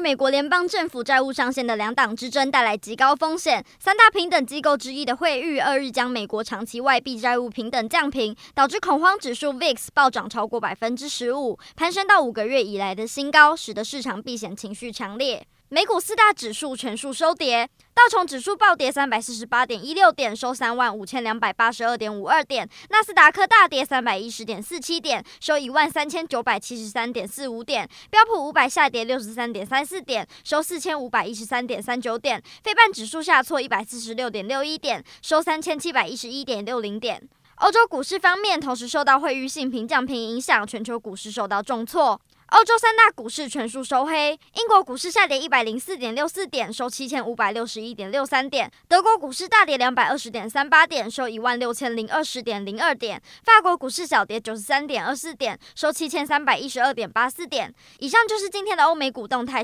美国联邦政府债务上限的两党之争带来极高风险，三大平等机构之一的惠誉二日将美国长期外币债务平等降评，导致恐慌指数 VIX 暴涨超过百分之十五，攀升到五个月以来的新高，使得市场避险情绪强烈。美股四大指数全数收跌，道琼指数暴跌三百四十八点一六点，收三万五千两百八十二点五二点；纳斯达克大跌三百一十点四七点，收一万三千九百七十三点四五点；标普五百下跌六十三点三四点，收四千五百一十三点三九点；非半指数下挫一百四十六点六一点，收三千七百一十一点六零点。欧洲股市方面，同时受到汇率性平降评影响，全球股市受到重挫。欧洲三大股市全数收黑，英国股市下跌一百零四点六四点，收七千五百六十一点六三点；德国股市大跌两百二十点三八点，收一万六千零二十点零二点；法国股市小跌九十三点二四点，收七千三百一十二点八四点。以上就是今天的欧美股动态。